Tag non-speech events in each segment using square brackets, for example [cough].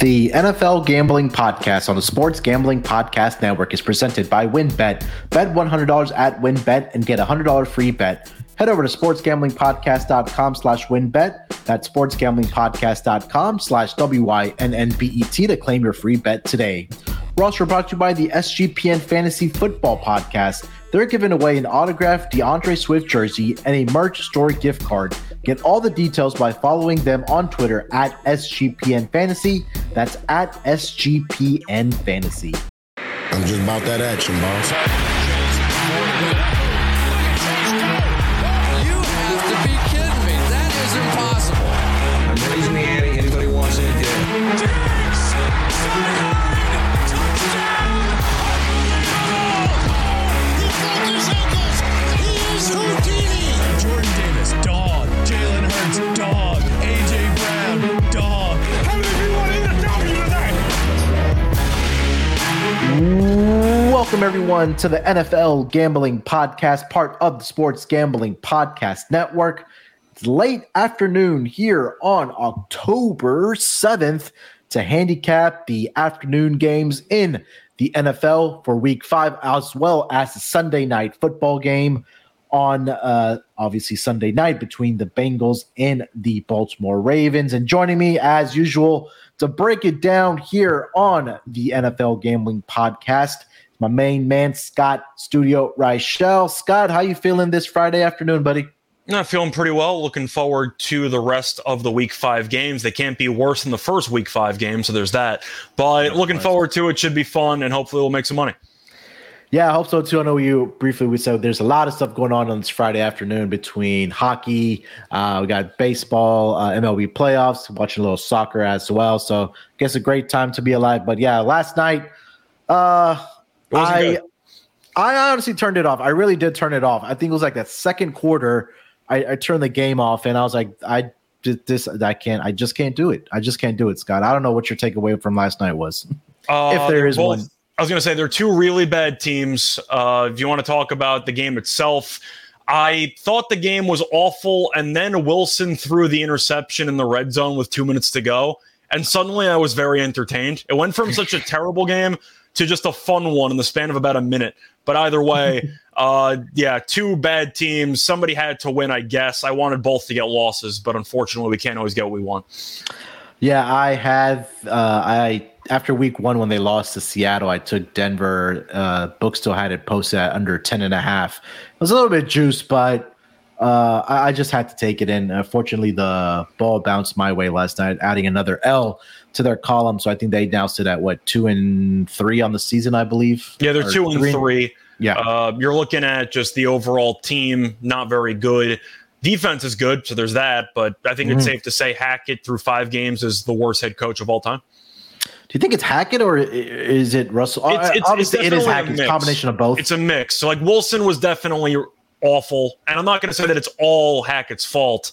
The NFL Gambling Podcast on the Sports Gambling Podcast Network is presented by WynnBET. Bet $100 at WynnBET and get a $100 free bet. Head over to sportsgamblingpodcast.com slash WynnBET. That's sportsgamblingpodcast.com slash W-Y-N-N-B-E-T to claim your free bet today. We're also brought to you by the SGPN Fantasy Football Podcast. They're giving away an autographed DeAndre Swift jersey and a merch store gift card. Get all the details by following them on Twitter at SGPN Fantasy. That's at SGPN Fantasy. I'm just about that action, boss. Welcome, everyone, to the NFL Gambling Podcast, part of the Sports Gambling Podcast Network. It's late afternoon here on October 7th to handicap the afternoon games in the NFL for week five, as well as the Sunday night football game on uh, obviously Sunday night between the Bengals and the Baltimore Ravens. And joining me, as usual, to break it down here on the NFL Gambling Podcast my main man, Scott Studio Reichel. Scott, how you feeling this Friday afternoon, buddy? Not feeling pretty well. Looking forward to the rest of the week five games. They can't be worse than the first week five game, so there's that. But looking forward to it. Should be fun, and hopefully we'll make some money. Yeah, I hope so too. I know you briefly we said there's a lot of stuff going on on this Friday afternoon between hockey, uh, we got baseball, uh, MLB playoffs, watching a little soccer as well. So I guess a great time to be alive. But yeah, last night, uh, I I honestly turned it off. I really did turn it off. I think it was like that second quarter. I, I turned the game off and I was like, I did this. I can't. I just can't do it. I just can't do it, Scott. I don't know what your takeaway from last night was, [laughs] uh, if there is both, one. I was going to say there are two really bad teams. Uh, if you want to talk about the game itself, I thought the game was awful, and then Wilson threw the interception in the red zone with two minutes to go, and suddenly I was very entertained. It went from such a [laughs] terrible game to just a fun one in the span of about a minute. But either way, [laughs] uh, yeah, two bad teams. Somebody had to win, I guess. I wanted both to get losses, but unfortunately, we can't always get what we want. Yeah, I had. Uh, I after week one when they lost to Seattle, I took Denver. Uh, book still had it posted at under 10 and a half. It was a little bit juice, but uh, I, I, just had to take it in. fortunately, the ball bounced my way last night, adding another L to their column. So I think they now sit at what two and three on the season, I believe. Yeah, they're two and three. three. Yeah, uh, you're looking at just the overall team not very good. Defense is good, so there's that. But I think mm-hmm. it's safe to say Hackett through five games is the worst head coach of all time. Do you think it's Hackett or is it Russell? It's, it's, Obviously, it's it is Hackett. It's a combination of both. It's a mix. So like Wilson was definitely awful, and I'm not going to say that it's all Hackett's fault.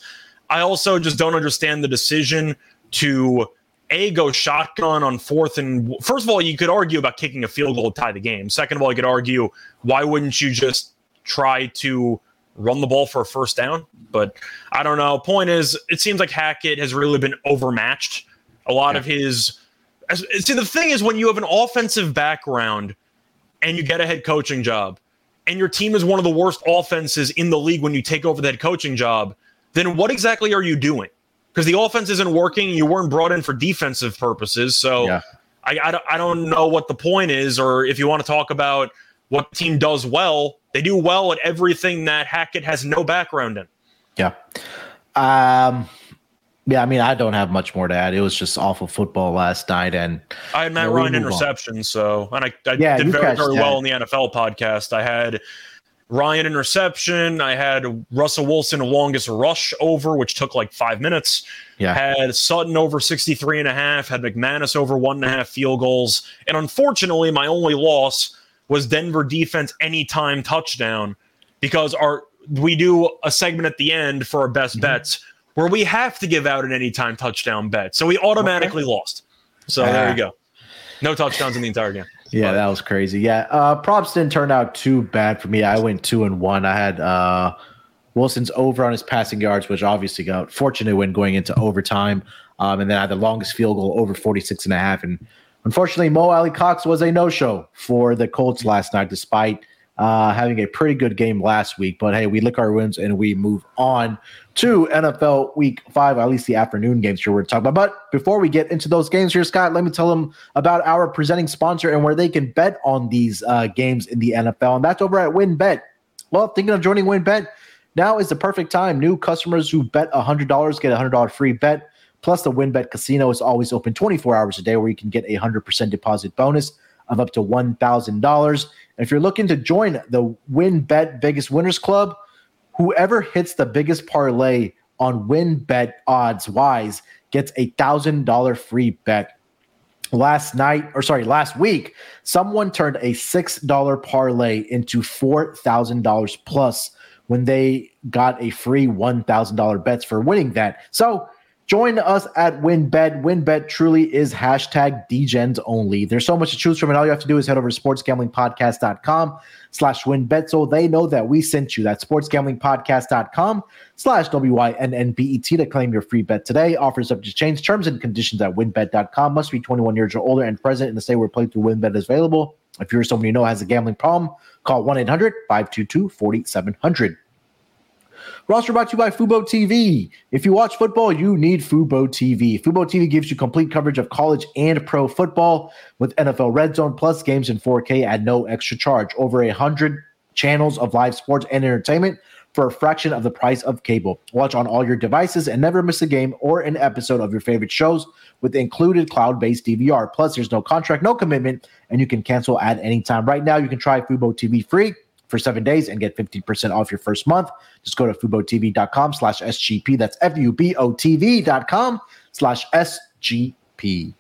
I also just don't understand the decision to a go shotgun on fourth and first of all, you could argue about kicking a field goal to tie the game. Second of all, you could argue why wouldn't you just try to run the ball for a first down? But I don't know. Point is, it seems like Hackett has really been overmatched. A lot yeah. of his see the thing is when you have an offensive background and you get a head coaching job and your team is one of the worst offenses in the league when you take over that coaching job, then what exactly are you doing? because the offense isn't working. You weren't brought in for defensive purposes. So yeah. I, I, I don't know what the point is, or if you want to talk about what team does well, they do well at everything that Hackett has no background in. Yeah. Um, yeah, I mean, I don't have much more to add. It was just awful football last night, and I had Matt Ryan interception. So, and I, I yeah, did very, very well in the NFL podcast. I had Ryan interception. I had Russell Wilson longest rush over, which took like five minutes. Yeah. Had Sutton over 63 and a half, had McManus over one and a half field goals. And unfortunately, my only loss was Denver defense anytime touchdown because our we do a segment at the end for our best mm-hmm. bets where we have to give out an anytime touchdown bet. So we automatically okay. lost. So there you go. No touchdowns in the entire game. Yeah, that was crazy. Yeah, uh, props didn't turn out too bad for me. I went two and one. I had uh, Wilson's over on his passing yards, which obviously got fortunate when going into overtime. Um, and then I had the longest field goal over 46 and a half. And unfortunately, Mo Alie-Cox was a no show for the Colts last night, despite uh, having a pretty good game last week. But hey, we lick our wounds and we move on to NFL Week Five, at least the afternoon games here we're talking about. But before we get into those games here, Scott, let me tell them about our presenting sponsor and where they can bet on these uh, games in the NFL, and that's over at WynnBET. Well, thinking of joining WynnBET, now is the perfect time. New customers who bet $100 get a $100 free bet. Plus, the WynnBET Casino is always open 24 hours a day where you can get a 100% deposit bonus of up to $1,000. And if you're looking to join the WynnBET Vegas Winners Club, whoever hits the biggest parlay on WynnBET odds wise gets a $1,000 free bet. Last night, or sorry, last week, someone turned a $6 parlay into $4,000 plus when they got a free $1,000 bets for winning that. So Join us at WynnBET. WynnBET truly is hashtag DGens only. There's so much to choose from, and all you have to do is head over to sportsgamblingpodcast.com slash WynnBET so they know that we sent you. That's sportsgamblingpodcast.com slash W-Y-N-N-B-E-T to claim your free bet today. Offers up to change terms and conditions at wynnbet.com. Must be 21 years or older and present in the state where playthrough WynnBET is available. If you're someone you know has a gambling problem, call 1-800-522-4700. Roster brought to you by Fubo TV. If you watch football, you need Fubo TV. Fubo TV gives you complete coverage of college and pro football with NFL Red Zone plus games in 4K at no extra charge. Over a hundred channels of live sports and entertainment for a fraction of the price of cable. Watch on all your devices and never miss a game or an episode of your favorite shows with included cloud-based DVR. Plus, there's no contract, no commitment, and you can cancel at any time. Right now, you can try Fubo TV free for seven days and get 50% off your first month. Just go to FuboTV.com slash SGP. That's F-U-B-O-T-V dot com slash SGP.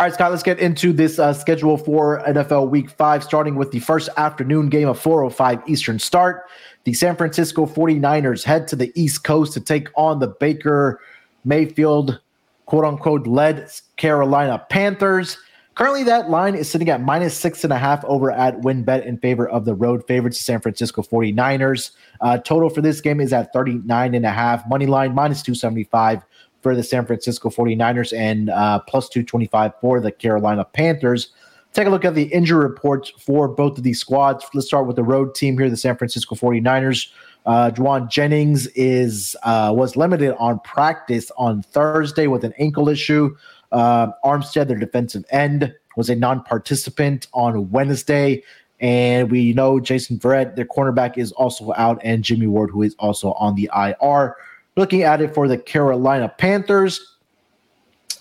All right, Scott, let's get into this uh, schedule for NFL Week 5, starting with the first afternoon game of 4.05 Eastern start. The San Francisco 49ers head to the East Coast to take on the Baker Mayfield, quote-unquote, led Carolina Panthers. Currently, that line is sitting at minus six and a half over at WynnBET in favor of the road favorites, the San Francisco 49ers. Uh, total for this game is at 39 and a half. Money line minus 275 for the San Francisco 49ers and uh, plus 225 for the Carolina Panthers. Take a look at the injury reports for both of these squads. Let's start with the road team here, the San Francisco 49ers. Uh, Jauan Jennings is uh, was limited on practice on Thursday with an ankle issue. Uh, Armstead, their defensive end, was a non-participant on Wednesday. And we know Jason Verrett, their cornerback, is also out, and Jimmy Ward, who is also on the IR. Looking at it for the Carolina Panthers,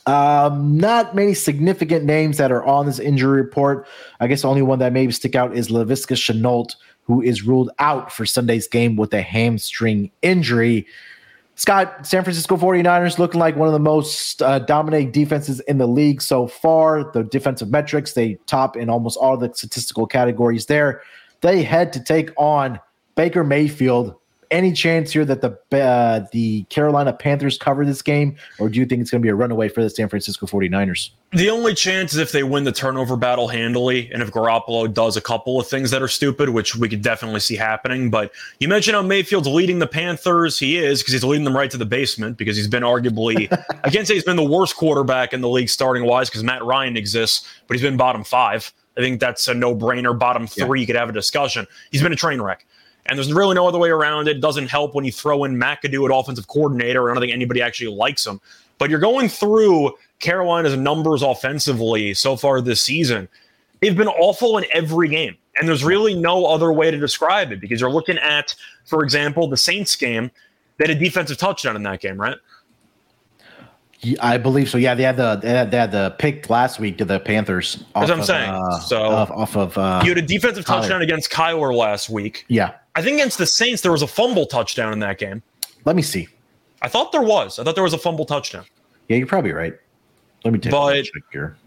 um, not many significant names that are on this injury report. I guess the only one that maybe stick out is Laviska Shenault, who is ruled out for Sunday's game with a hamstring injury. Scott, San Francisco 49ers looking like one of the most uh, dominating defenses in the league so far. The defensive metrics, they top in almost all the statistical categories there. They head to take on Baker Mayfield. Any chance here that the uh, the Carolina Panthers cover this game, or do you think it's going to be a runaway for the San Francisco 49ers? The only chance is if they win the turnover battle handily, and if Garoppolo does a couple of things that are stupid, which we could definitely see happening. But you mentioned how Mayfield's leading the Panthers. He is because he's leading them right to the basement because he's been arguably, [laughs] I can't say he's been the worst quarterback in the league starting wise because Matt Ryan exists, but he's been bottom five. I think that's a no brainer. Bottom three, yeah. you could have a discussion. He's been a train wreck. And there's really no other way around it. it. Doesn't help when you throw in McAdoo at offensive coordinator. I don't think anybody actually likes him. But you're going through Carolina's numbers offensively so far this season. They've been awful in every game. And there's really no other way to describe it because you're looking at, for example, the Saints game. They had a defensive touchdown in that game, right? I believe so. Yeah, they had the they had, they had the pick last week to the Panthers. As I'm of, saying, uh, so off, off of uh, you had a defensive touchdown against Kyler last week. Yeah, I think against the Saints there was a fumble touchdown in that game. Let me see. I thought there was. I thought there was a fumble touchdown. Yeah, you're probably right. Let me take but, a check here.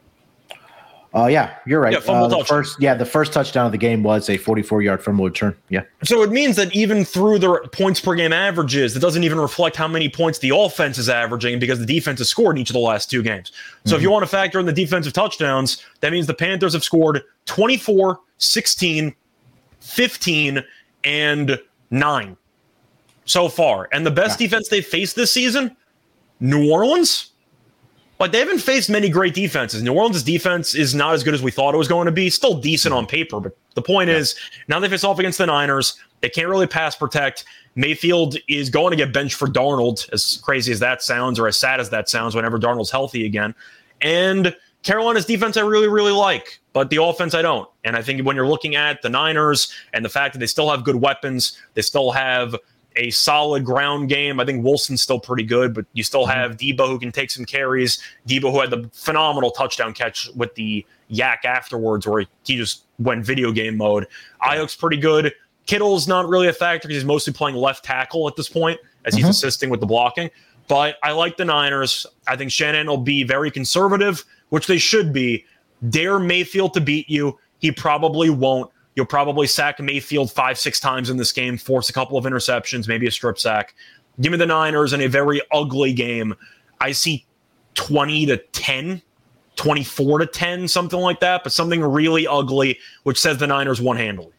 Uh, yeah, you're right. Yeah, fumble uh, the first, yeah, the first touchdown of the game was a 44 yard fumble return. Yeah. So it means that even through the points per game averages, it doesn't even reflect how many points the offense is averaging because the defense has scored in each of the last two games. So mm-hmm. if you want to factor in the defensive touchdowns, that means the Panthers have scored 24, 16, 15, and 9 so far. And the best yeah. defense they've faced this season New Orleans, like they haven't faced many great defenses. New Orleans' defense is not as good as we thought it was going to be. Still decent on paper, but the point yeah. is now they face off against the Niners. They can't really pass protect. Mayfield is going to get benched for Darnold, as crazy as that sounds, or as sad as that sounds, whenever Darnold's healthy again. And Carolina's defense I really, really like, but the offense I don't. And I think when you're looking at the Niners and the fact that they still have good weapons, they still have a solid ground game. I think Wilson's still pretty good, but you still mm-hmm. have Deebo who can take some carries. Deebo who had the phenomenal touchdown catch with the yak afterwards, where he just went video game mode. Aiyuk's pretty good. Kittle's not really a factor because he's mostly playing left tackle at this point as he's mm-hmm. assisting with the blocking. But I like the Niners. I think Shannon will be very conservative, which they should be. Dare Mayfield to beat you. He probably won't. You'll probably sack Mayfield five, six times in this game, force a couple of interceptions, maybe a strip sack. Give me the Niners in a very ugly game. I see 20 to 10, 24 to 10, something like that, but something really ugly, which says the Niners won handily.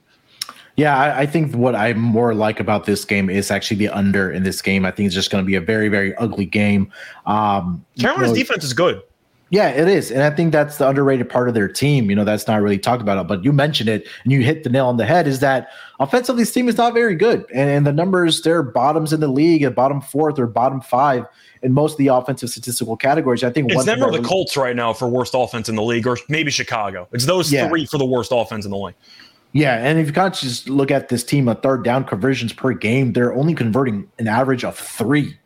Yeah, I, I, think what I more like about this game is actually the under in this game. I think it's just going to be a very, very ugly game. Um, Carolina's you know, defense is good. Yeah, it is. And I think that's the underrated part of their team. You know, that's not really talked about, but you mentioned it and you hit the nail on the head is that offensively, this team is not very good. And, and the numbers, they're bottoms in the league at bottom fourth or bottom five in most of the offensive statistical categories. I think it's them or the Colts right now for worst offense in the league, or maybe Chicago. It's those yeah. three for the worst offense in the league. Yeah, and if you kind of just look at this team, a third down conversions per game, they're only converting an average of three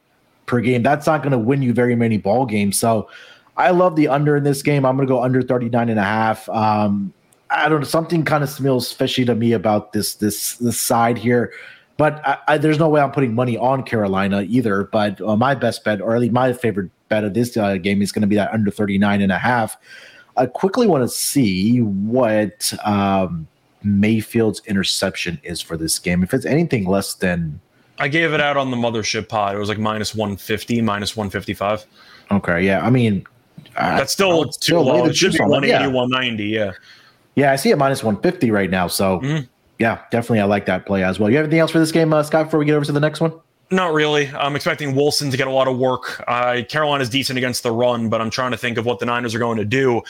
per game. That's not going to win you very many ball games. So I love the under in this game. I'm going to go under 39 and a half. Um, I don't know. Something kind of smells fishy to me about this this this side here, but I, I, there's no way I'm putting money on Carolina either. But uh, my best bet, or at least my favorite bet of this uh, game, is going to be that under 39 and a half. I quickly want to see what um, Mayfield's interception is for this game. If it's anything less than. I gave it out on the mothership pod. It was like minus 150, minus 155. Okay. Yeah. I mean, that's still too still low. It should be 180, yeah. 190. Yeah. Yeah. I see it minus 150 right now. So, mm-hmm. yeah, definitely. I like that play as well. You have anything else for this game, uh, Scott, before we get over to the next one? Not really. I'm expecting Wilson to get a lot of work. Uh, Carolina's decent against the run, but I'm trying to think of what the Niners are going to do.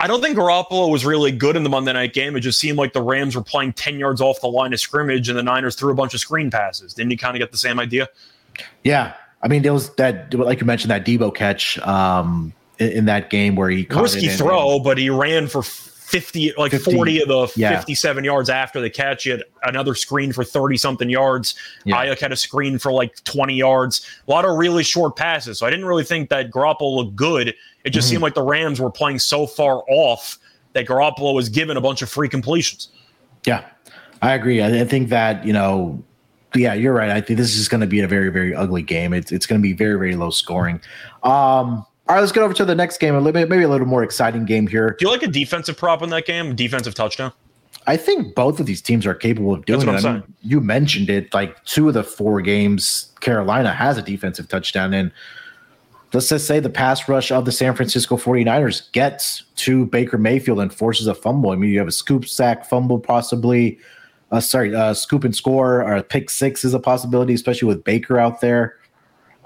I don't think Garoppolo was really good in the Monday night game. It just seemed like the Rams were playing 10 yards off the line of scrimmage and the Niners threw a bunch of screen passes. Didn't you kind of get the same idea? Yeah. I mean, there was that, like you mentioned, that Deebo catch um, in, in, that game where he risky throw, but he ran for 50, like 50, 40 of the yeah. 57 yards after the catch. He had another screen for 30 something yards. Yeah. Aiyuk had a screen for like 20 yards. A lot of really short passes. So I didn't really think that Garoppolo looked good. It just mm-hmm. seemed like the Rams were playing so far off that Garoppolo was given a bunch of free completions. Yeah, I agree. I, think that, you know, yeah, you're right. I think this is going to be a very, very ugly game. It's, it's going to be very, very low scoring. Um, all right, let's get over to the next game. A little bit, maybe a little more exciting game here. Do you like a defensive prop in that game? Defensive touchdown? I think both of these teams are capable of doing it. I mean, you mentioned it. Like two of the four games, Carolina has a defensive touchdown. And let's just say the pass rush of the San Francisco 49ers gets to Baker Mayfield and forces a fumble. I mean, you have a scoop sack fumble, possibly. Uh, sorry, uh, scoop and score or pick six is a possibility, especially with Baker out there.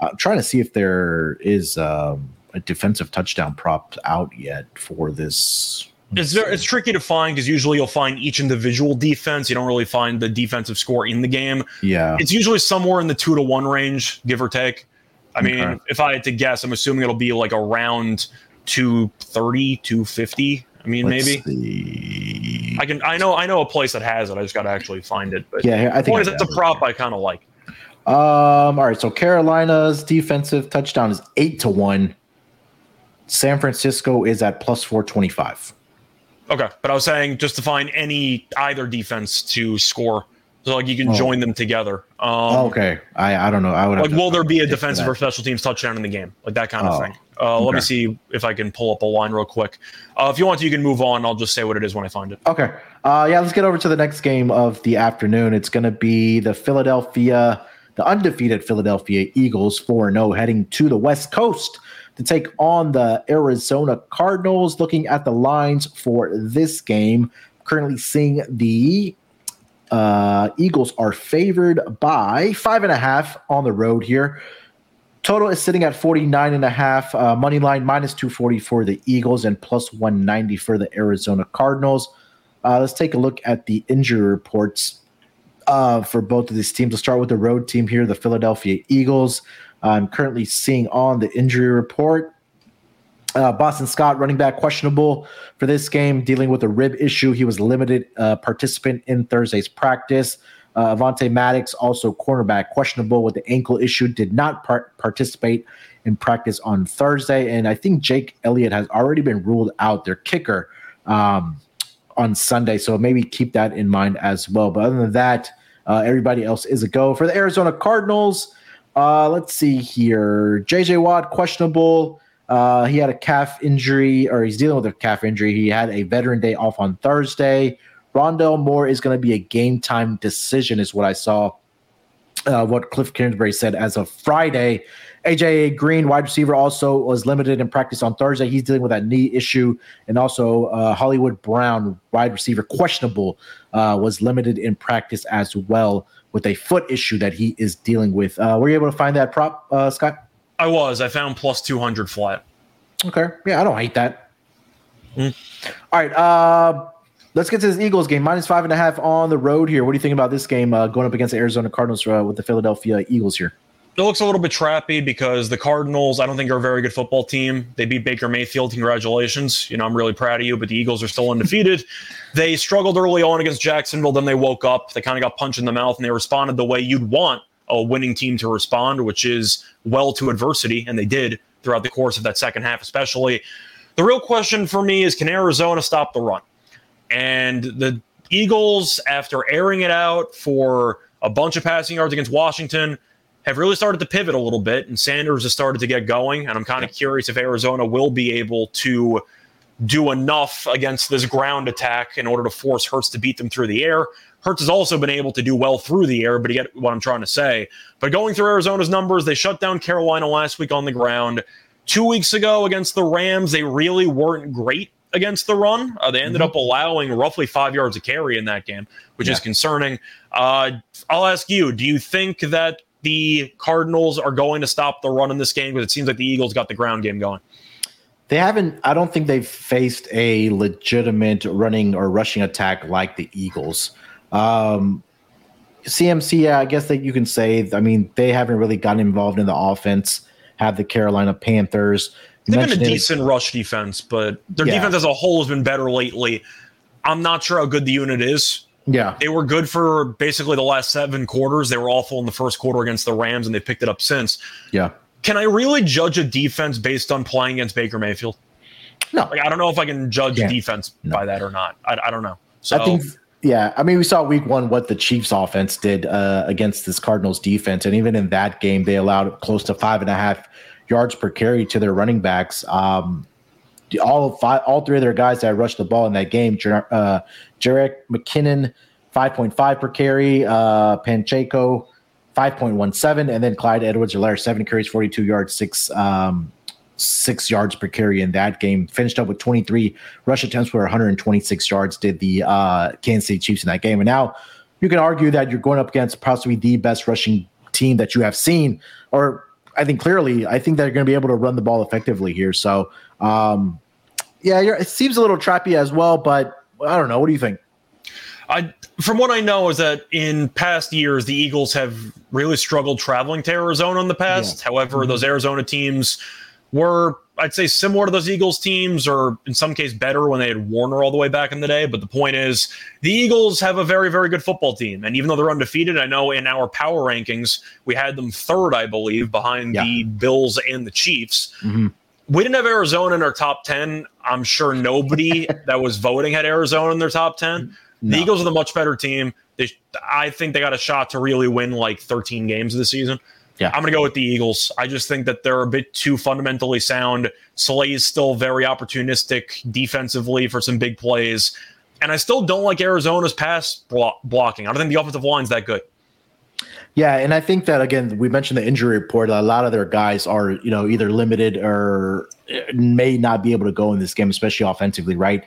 I'm trying to see if there is. Um, a defensive touchdown prop out yet for this. It's very, it's tricky to find because usually you'll find each individual defense. You don't really find the defensive score in the game. Yeah, it's usually somewhere in the two to one range, give or take. I mean, okay. if I had to guess, I'm assuming it'll be like around 230, 250. I mean, Let's maybe. See. I can. I know. I know a place that has it. I just got to actually find it. But yeah, I think it's a prop I kind of like. Um. All right. So Carolina's defensive touchdown is eight to one. San Francisco is at plus 425. Okay. But I was saying just to find any either defense to score. So like you can oh. join them together. Um, okay. I, I don't know. I would like will there be a defensive or special teams touchdown in the game? Like that kind of oh. thing. Uh, okay. Let me see if I can pull up a line real quick. Uh, if you want to, you can move on. I'll just say what it is when I find it. Okay. Uh, yeah, let's get over to the next game of the afternoon. It's going to be the Philadelphia, the undefeated Philadelphia Eagles 4 0 heading to the West Coast to take on the Arizona Cardinals. Looking at the lines for this game, currently seeing the uh, Eagles are favored by five and a half on the road here. Total is sitting at 49 and a half. Uh, money line minus 240 for the Eagles and plus 190 for the Arizona Cardinals. Uh, let's take a look at the injury reports uh, for both of these teams. Let's start with the road team here, the Philadelphia Eagles. I'm currently seeing on the injury report uh, Boston Scott, running back, questionable for this game, dealing with a rib issue. He was limited uh, participant in Thursday's practice. Uh, Avonte Maddox, also cornerback, questionable with the ankle issue, did not par- participate in practice on Thursday. And I think Jake Elliott has already been ruled out, their kicker, um, on Sunday. So maybe keep that in mind as well. But other than that, uh, everybody else is a go. For the Arizona Cardinals, uh, let's see here. JJ Watt, questionable. Uh, he had a calf injury, or he's dealing with a calf injury. He had a veteran day off on Thursday. Rondale Moore is going to be a game time decision, is what I saw. Uh, what Cliff Kingsbury said as of Friday. AJ Green, wide receiver, also was limited in practice on Thursday. He's dealing with that knee issue, and also uh, Hollywood Brown, wide receiver, questionable, uh, was limited in practice as well with a foot issue that he is dealing with. Uh, were you able to find that prop, uh, Scott? I was. I found plus two hundred flat. Okay, yeah, I don't hate that. Mm. All right, uh, let's get to this Eagles game. Minus five and a half on the road here. What do you think about this game uh, going up against the Arizona Cardinals uh, with the Philadelphia Eagles here? It looks a little bit trappy because the Cardinals, I don't think, are a very good football team. They beat Baker Mayfield. Congratulations. You know, I'm really proud of you, but the Eagles are still undefeated. [laughs] they struggled early on against Jacksonville. Then they woke up. They kind of got punched in the mouth and they responded the way you'd want a winning team to respond, which is well to adversity. And they did throughout the course of that second half, especially. The real question for me is can Arizona stop the run? And the Eagles, after airing it out for a bunch of passing yards against Washington, have really started to pivot a little bit, and Sanders has started to get going. And I'm kind of curious if Arizona will be able to do enough against this ground attack in order to force Hurts to beat them through the air. Hurts has also been able to do well through the air, but you get what I'm trying to say. But going through Arizona's numbers, they shut down Carolina last week on the ground. Two weeks ago against the Rams, they really weren't great against the run. Uh, they ended mm-hmm. up allowing roughly five yards of carry in that game, which yeah. is concerning. Uh, I'll ask you: Do you think that the Cardinals are going to stop the run in this game? Because it seems like the Eagles got the ground game going. They haven't. I don't think they've faced a legitimate running or rushing attack like the Eagles. Um, CMC, yeah, I guess that you can say. I mean, they haven't really gotten involved in the offense. Have the Carolina Panthers. They've been a decent it. rush defense, but their yeah. defense as a whole has been better lately. I'm not sure how good the unit is. Yeah. They were good for basically the last seven quarters. They were awful in the first quarter against the Rams, and they picked it up since. Yeah. Can I really judge a defense based on playing against Baker Mayfield? No. Like, I don't know if I can judge yeah. defense no. by that or not. I, I don't know. So I think yeah, I mean, we saw week one what the Chiefs offense did uh, against this Cardinals defense, and even in that game, they allowed close to five and a half yards per carry to their running backs. Um, all five, all three of their guys that rushed the ball in that game, uh, Jerick McKinnon, five point five per carry, uh, Pacheco, five point one seven, and then Clyde Edwards-Helaire, seven carries, forty two yards, six um, six yards per carry in that game. Finished up with 23 rush attempts for 126 yards. Did the uh, Kansas City Chiefs in that game? And now you can argue that you're going up against possibly the best rushing team that you have seen. Or I think clearly, I think they're going to be able to run the ball effectively here. So um, yeah, it seems a little trappy as well. But I don't know. What do you think? I, from what I know, is that in past years the Eagles have really struggled traveling to Arizona in the past. Yeah. However, mm-hmm. those Arizona teams were I'd say similar to those Eagles teams, or in some case better when they had Warner all the way back in the day. But the point is, the Eagles have a very, very good football team. And even though they're undefeated, I know in our power rankings, we had them third, I believe, behind yeah. the Bills and the Chiefs. Mm-hmm. We didn't have Arizona in our top 10. I'm sure nobody [laughs] that was voting had Arizona in their top 10. No. The Eagles are the much better team. They, I think they got a shot to really win like 13 games this season. Yeah. I'm going to go with the Eagles. I just think that they're a bit too fundamentally sound. Slay is still very opportunistic defensively for some big plays. And I still don't like Arizona's pass blocking. I don't think the offensive line's that good. Yeah, and I think that again, we mentioned the injury report. A lot of their guys are, you know, either limited or may not be able to go in this game, especially offensively, right?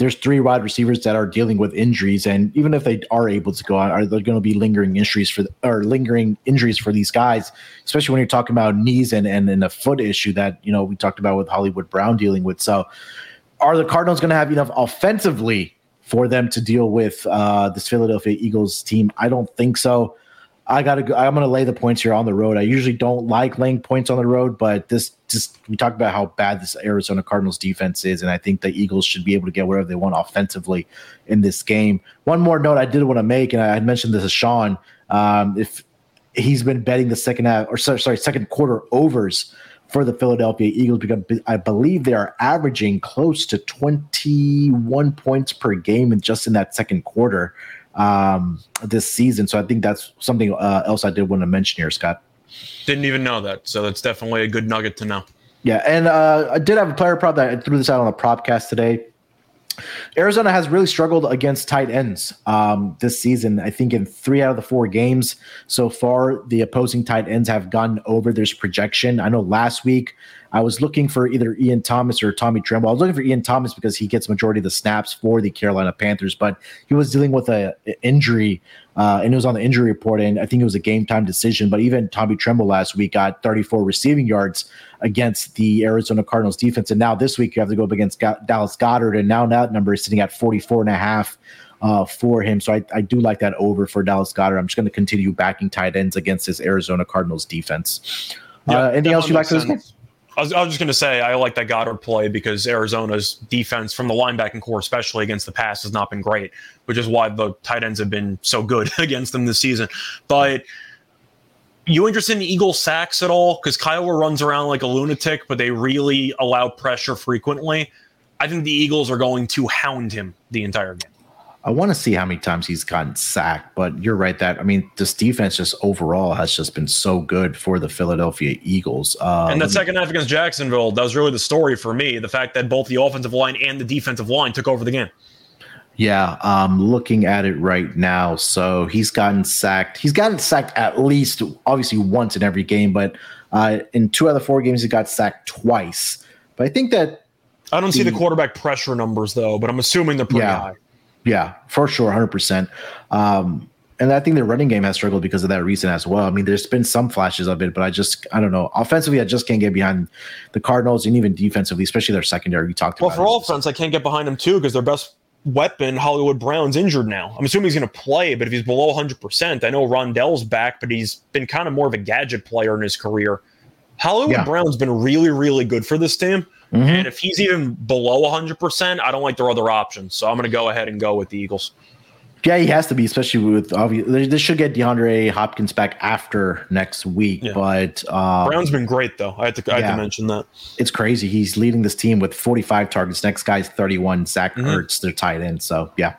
there's three wide receivers that are dealing with injuries, and even if they are able to go out, are there going to be lingering injuries for or lingering injuries for these guys? Especially when you're talking about knees and and, and a foot issue that you know we talked about with Hollywood Brown dealing with. So, are the Cardinals going to have enough offensively for them to deal with uh, this Philadelphia Eagles team? I don't think so. I gotta go. I'm gonna lay the points here on the road. I usually don't like laying points on the road, but this just we talked about how bad this Arizona Cardinals defense is, and I think the Eagles should be able to get whatever they want offensively in this game. One more note I did want to make, and I had mentioned this to Sean. Um, if he's been betting the second half or sorry, second quarter overs for the Philadelphia Eagles because I believe they are averaging close to 21 points per game and just in that second quarter um, this season. So I think that's something uh, else I did want to mention here, Scott. Didn't even know that. So that's definitely a good nugget to know. Yeah, and uh, I did have a player prop that I threw this out on a propcast today. Arizona has really struggled against tight ends um, this season. I think in three out of the four games so far, the opposing tight ends have gone over their projection. I know last week I was looking for either Ian Thomas or Tommy Tremble. I was looking for Ian Thomas because he gets majority of the snaps for the Carolina Panthers, but he was dealing with a, a injury, uh, and it was on the injury report, and I think it was a game time decision. But even Tommy Tremble last week got 34 receiving yards against the Arizona Cardinals defense, and now this week you have to go up against Dallas Goedert, and now that number is sitting at 44 and a half. Uh, for him. So I, I do like that over for Dallas Goedert. I'm just going to continue backing tight ends against this Arizona Cardinals defense. Yeah, uh, anything else you like for this game? I was, I was just going to say I like that Goedert play because Arizona's defense from the linebacking core, especially against the pass, has not been great, which is why the tight ends have been so good [laughs] against them this season. But you interested in Eagle sacks at all? Because Kiowa runs around like a lunatic, but they really allow pressure frequently. I think the Eagles are going to hound him the entire game. I want to see how many times he's gotten sacked, but you're right that I mean this defense just overall has just been so good for the Philadelphia Eagles. And that second half against Jacksonville, that was really the story for me. The fact that both the offensive line and the defensive line took over the game. Yeah, um, looking at it right now, so he's gotten sacked. He's gotten sacked at least, obviously, once in every game, but uh, in two out of the four games, he got sacked twice. But I think that I don't the, see the quarterback pressure numbers though, but I'm assuming they're pretty yeah. high. Yeah, for sure, hundred um, percent. And I think the running game has struggled because of that reason as well. I mean, there's been some flashes of it, but I just I don't know. Offensively, I just can't get behind the Cardinals, and even defensively, especially their secondary. We talked well, about. Well, for offense, I can't get behind them too because their best weapon, Hollywood Brown's injured now. I'm assuming he's going to play, but if he's below 100%, I know Rondale's back, but he's been kind of more of a gadget player in his career. Hollywood yeah. Brown's been really, really good for this team. Mm-hmm. And if he's even below 100%, I don't like their other options. So I'm going to go ahead and go with the Eagles. Yeah, he has to be, especially with obviously This should get DeAndre Hopkins back after next week. Yeah. But um, Brown's been great though. I had to, I yeah, to mention that it's crazy. He's leading this team with 45 targets. Next guy's 31. Zach mm-hmm. Ertz, they're tied in. So yeah.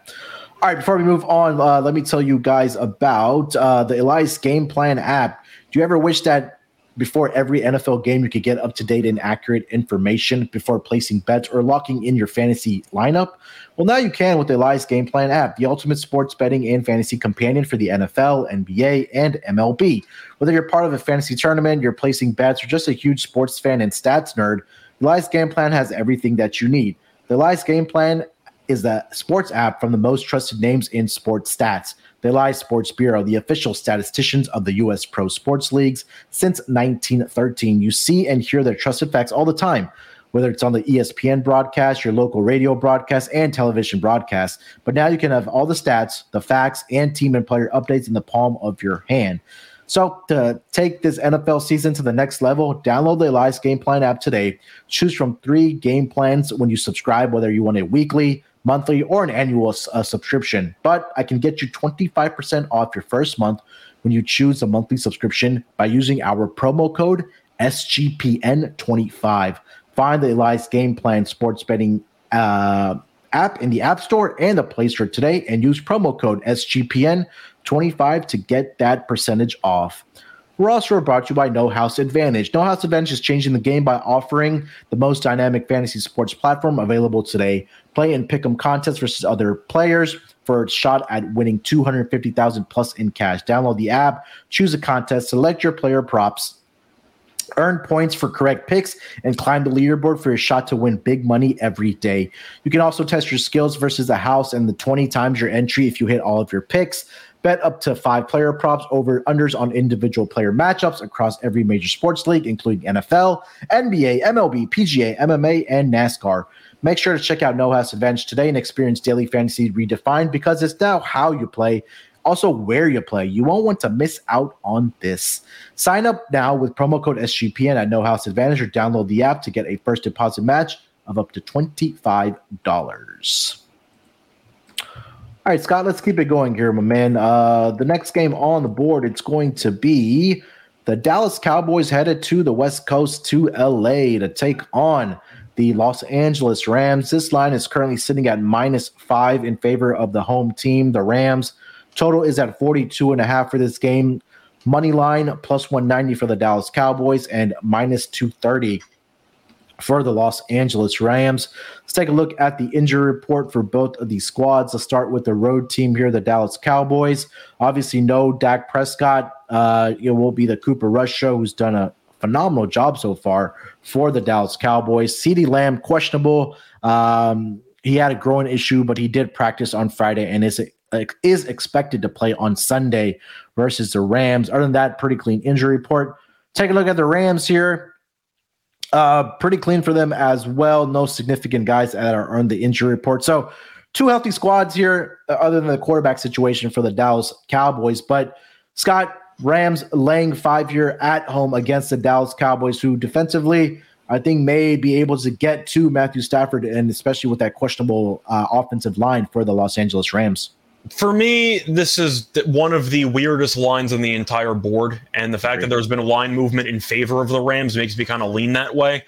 All right, before we move on, uh, let me tell you guys about uh, the Elias Game Plan app. Do you ever wish that before every NFL game, you could get up to date and accurate information before placing bets or locking in your fantasy lineup. Well, now you can with the Elias Game Plan app, the ultimate sports betting and fantasy companion for the NFL, NBA, and MLB. Whether you're part of a fantasy tournament, you're placing bets, or just a huge sports fan and stats nerd, Elias Game Plan has everything that you need. The Elias Game Plan is the sports app from the most trusted names in sports stats the Elias Sports Bureau, the official statisticians of the U.S. pro sports leagues since 1913. You see and hear their trusted facts all the time, whether it's on the ESPN broadcast, your local radio broadcast, and television broadcast. But now you can have all the stats, the facts, and team and player updates in the palm of your hand. So to take this NFL season to the next level, download the Elias Game Plan app today. Choose from three game plans when you subscribe, whether you want a weekly, monthly, or an annual uh, subscription. But I can get you 25% off your first month when you choose a monthly subscription by using our promo code SGPN25. Find the Elias Game Plan sports betting uh, app in the App Store and the Play Store today and use promo code SGPN25 to get that percentage off. We're also brought to you by No House Advantage. No House Advantage is changing the game by offering the most dynamic fantasy sports platform available today. Play and pick 'em contests versus other players for a shot at winning 250,000 plus in cash. Download the app, choose a contest, select your player props, Earn points for correct picks and climb the leaderboard for a shot to win big money every day. You can also test your skills versus the house and the 20 times your entry if you hit all of your picks. Bet up to five player props over unders on individual player matchups across every major sports league, including NFL, NBA, MLB, PGA, MMA, and NASCAR. Make sure to check out No House Advantage today and experience daily fantasy redefined because it's now how you play, also where you play. You won't want to miss out on this. Sign up now with promo code SGPN at No House Advantage or download the app to get a first deposit match of up to $25. All right, Scott, let's keep it going here, my man. Uh, the next game on the board, it's going to be the Dallas Cowboys headed to the West Coast to LA to take on the Los Angeles Rams. This line is currently sitting at minus five in favor of the home team, the Rams. Total is at 42 and a half for this game. Money line plus 190 for the Dallas Cowboys and minus 230 for the Los Angeles Rams. Let's take a look at the injury report for both of these squads. Let's start with the road team here, the Dallas Cowboys. Obviously, no Dak Prescott. Uh, it will be the Cooper Rush show, who's done a phenomenal job so far for the Dallas Cowboys. CeeDee Lamb, questionable. Um, he had a growing issue, but he did practice on Friday and is is expected to play on Sunday versus the Rams. Other than that, pretty clean injury report. Take a look at the Rams here. Uh, pretty clean for them as well. No significant guys that are on the injury report. So, two healthy squads here, uh, other than the quarterback situation for the Dallas Cowboys. But Scott Rams laying five here at home against the Dallas Cowboys, who defensively I think may be able to get to Matthew Stafford, and especially with that questionable uh, offensive line for the Los Angeles Rams for me, this is one of the weirdest lines on the entire board, and the fact Great. that there's been a line movement in favor of the Rams makes me kind of lean that way.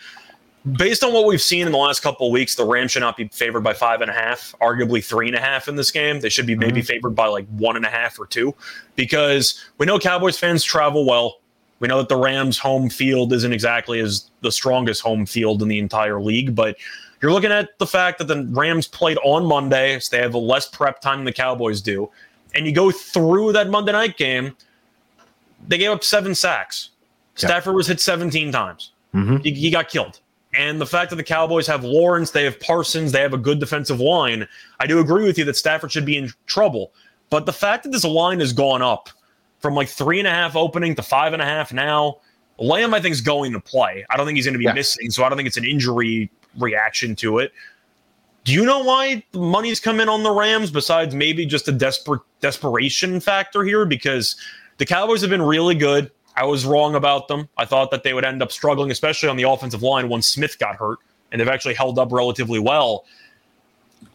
Based on what we've seen in the last couple of weeks, the Rams should not be favored by five and a half, arguably three and a half in this game. They should be maybe mm-hmm. favored by like one and a half or two, because we know Cowboys fans travel well. We know that the Rams' home field isn't exactly as the strongest home field in the entire league, but you're looking at the fact that the Rams played on Monday, so they have a less prep time than the Cowboys do. And you go through that Monday night game, they gave up seven sacks. Stafford was hit 17 times. Mm-hmm. He, he got killed. And the fact that the Cowboys have Lawrence, they have Parsons, they have a good defensive line, I do agree with you that Stafford should be in trouble. But the fact that this line has gone up from like three and a half opening to five and a half now, Lamb, I think, is going to play. I don't think he's going to be yeah. missing. So I don't think it's an injury reaction to it. Do you know why the money's come in on the Rams besides maybe just a desperate desperation factor here? Because the Cowboys have been really good. I was wrong about them. I thought that they would end up struggling, especially on the offensive line once Smith got hurt, and they've actually held up relatively well.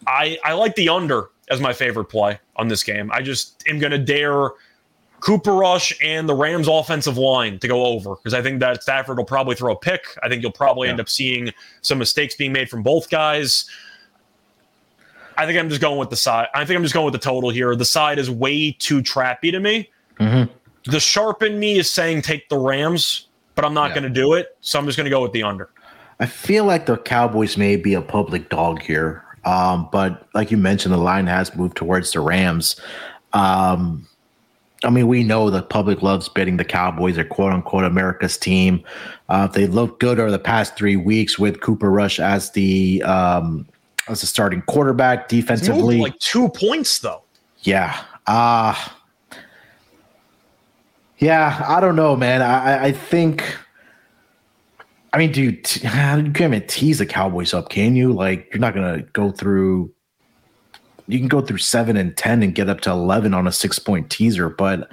I I like the under as my favorite play on this game. I just am going to dare Cooper Rush and the Rams offensive line to go over because I think that Stafford will probably throw a pick. I think you'll probably yeah. end up seeing some mistakes being made from both guys. I think I'm just going with the side. I think I'm just going with the total here. The side is way too trappy to me. Mm-hmm. The sharp in me is saying take the Rams, but I'm not yeah. going to do it. So I'm just going to go with the under. I feel like the Cowboys may be a public dog here. Um, but like you mentioned, the line has moved towards the Rams. Um, I mean, we know the public loves betting the Cowboys are quote unquote America's team. Uh, they look good over the past three weeks with Cooper Rush as the um, as a starting quarterback defensively. Like two points though. Yeah. Uh yeah, I don't know, man. I, I think I mean, dude, [sighs] you can't even tease the Cowboys up, can you? Like, you're not gonna go through you can go through seven and ten and get up to eleven on a six point teaser, but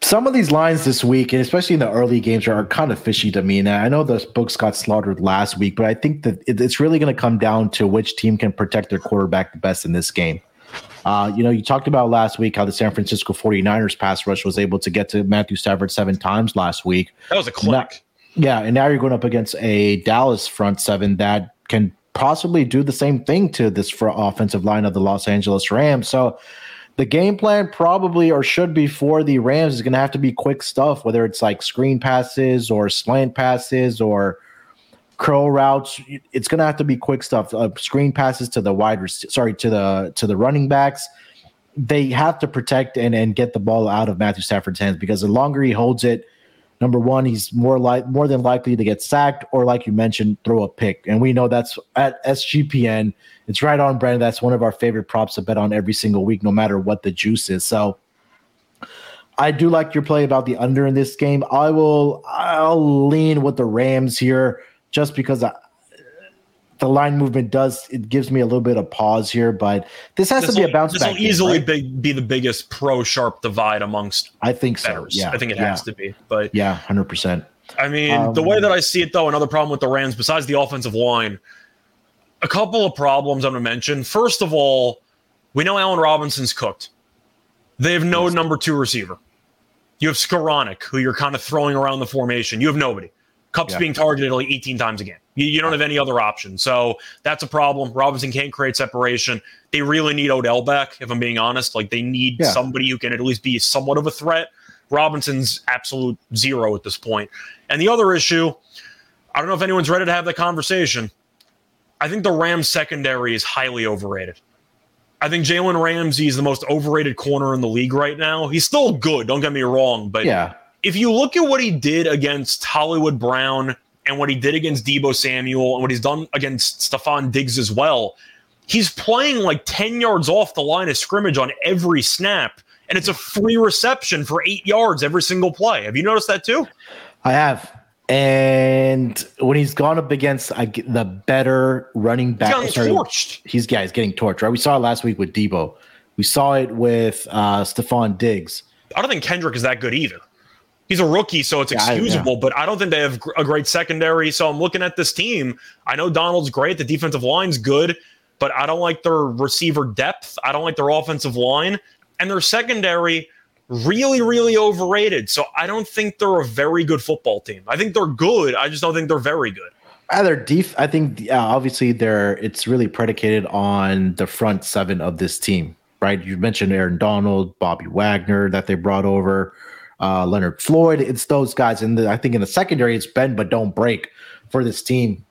some of these lines this week, and especially in the early games, are, kind of fishy to me. And I know the books got slaughtered last week, but I think that it's really going to come down to which team can protect their quarterback the best in this game. Uh, you know, you talked about last week how the San Francisco 49ers pass rush was able to get to Matthew Stafford seven times last week. That was a click. Yeah, and now you're going up against a Dallas front seven that can possibly do the same thing to this for offensive line of the Los Angeles Rams. So the game plan probably or should be for the Rams is going to have to be quick stuff, whether it's like screen passes or slant passes or curl routes. It's going to have to be quick stuff. Uh, screen passes to the wide, sorry, to the to the running backs. They have to protect and and get the ball out of Matthew Stafford's hands because the longer he holds it, number one, he's more like more than likely to get sacked or, like you mentioned, throw a pick. And we know that's at SGPN. It's right on brand. That's one of our favorite props to bet on every single week, no matter what the juice is. So I do like your play about the under in this game. I will I'll lean with the Rams here just because I, the line movement does it gives me a little bit of pause here, but this has This to be a will, bounce this will game, easily right? be, be the biggest pro sharp divide amongst I think so. bettors. Yeah, I think it yeah, has to be. But Yeah, hundred percent. I mean, the Um, way that I see it, though, another problem with the Rams, besides the offensive line, a couple of problems I'm going to mention. First of all, we know Allen Robinson's cooked. They have no number two receiver. You have Skowronek, who you're kind of throwing around the formation. You have nobody. Kupp's Yeah. being targeted like 18 times a game. You, you don't have any other option. So that's a problem. Robinson can't create separation. They really need Odell back, if I'm being honest. Like they need Yeah. somebody who can at least be somewhat of a threat. Robinson's absolute zero at this point. And the other issue, I don't know if anyone's ready to have that conversation. I think the Rams secondary is highly overrated. I think Jalen Ramsey is the most overrated corner in the league right now. He's still good, don't get me wrong, but Yeah, if you look at what he did against Hollywood Brown and what he did against Deebo Samuel and what he's done against Stefon Diggs as well, he's playing like 10 yards off the line of scrimmage on every snap. And it's a free reception for eight yards every single play. Have you noticed that too? I have. And when he's gone up against the better running back, gotten sorry, torched. he's yeah, he's getting torched. Right, we saw it last week with Deebo. We saw it with uh, Stefon Diggs. I don't think Kendrick is that good either. He's a rookie, so it's Yeah, I- excusable, but I don't think they have a great secondary. So I'm looking at this team. I know Donald's great. The defensive line's good, but I don't like their receiver depth. I don't like their offensive line. And their secondary, really, really overrated. So I don't think they're a very good football team. I think they're good. I just don't think they're very good. Either def, I think uh, obviously they're it's really predicated on the front seven of this team, right? You mentioned Aaron Donald, Bobby Wagner that they brought over, uh, Leonard Floyd. It's those guys, and I think in the secondary it's bend but don't break for this team.